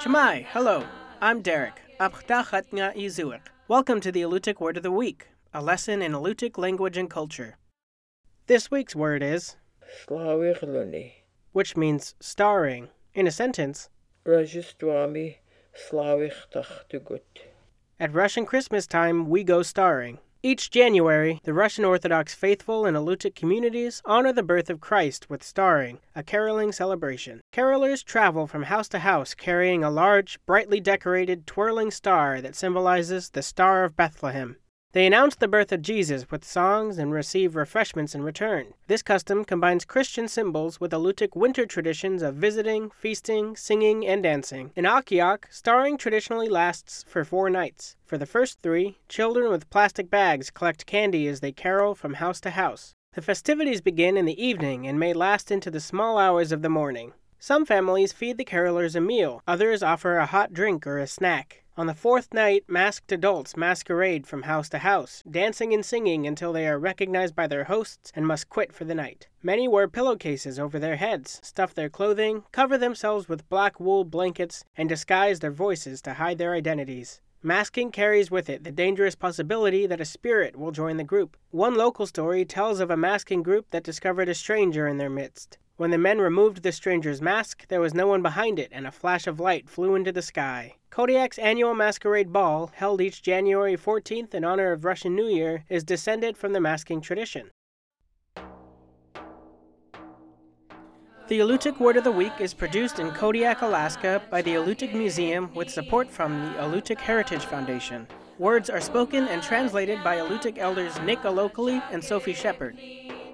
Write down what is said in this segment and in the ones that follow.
Cama'i, hello. I'm Derek. Welcome to the Alutiiq Word of the Week, a lesson in Alutiiq language and culture. This week's word is which means starring. In a sentence, at Russian Christmas time, we go starring. Each January, the Russian Orthodox faithful in Alutiiq communities honor the birth of Christ with starring, a caroling celebration. Carolers travel from house to house carrying a large, brightly decorated, twirling star that symbolizes the Star of Bethlehem. They announce the birth of Jesus with songs and receive refreshments in return. This custom combines Christian symbols with Alutiiq winter traditions of visiting, feasting, singing, and dancing. In Akhiok, starring traditionally lasts for four nights. For the first three, children with plastic bags collect candy as they carol from house to house. The festivities begin in the evening and may last into the small hours of the morning. Some families feed the carolers a meal, others offer a hot drink or a snack. On the fourth night, masked adults masquerade from house to house, dancing and singing until they are recognized by their hosts and must quit for the night. Many wear pillowcases over their heads, stuff their clothing, cover themselves with black wool blankets, and disguise their voices to hide their identities. Masking carries with it the dangerous possibility that a spirit will join the group. One local story tells of a masking group that discovered a stranger in their midst. When the men removed the stranger's mask, there was no one behind it, and a flash of light flew into the sky. Kodiak's annual masquerade ball, held each January 14th in honor of Russian New Year, is descended from the masking tradition. The Alutiiq Word of the Week is produced in Kodiak, Alaska by the Alutiiq Museum with support from the Alutiiq Heritage Foundation. Words are spoken and translated by Alutiiq elders Nick Alokli and Sophie Shepard.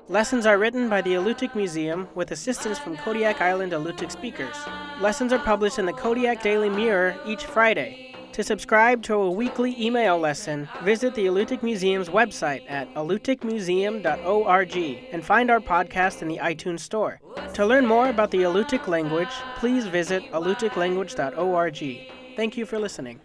Lessons are written by the Alutiiq Museum with assistance from Kodiak Island Alutiiq speakers. Lessons are published in the Kodiak Daily Mirror each Friday. To subscribe to a weekly email lesson, visit the Alutiiq Museum's website at alutiiqmuseum.org and find our podcast in the iTunes Store. To learn more about the Alutiiq language, please visit alutiiqlanguage.org. Thank you for listening.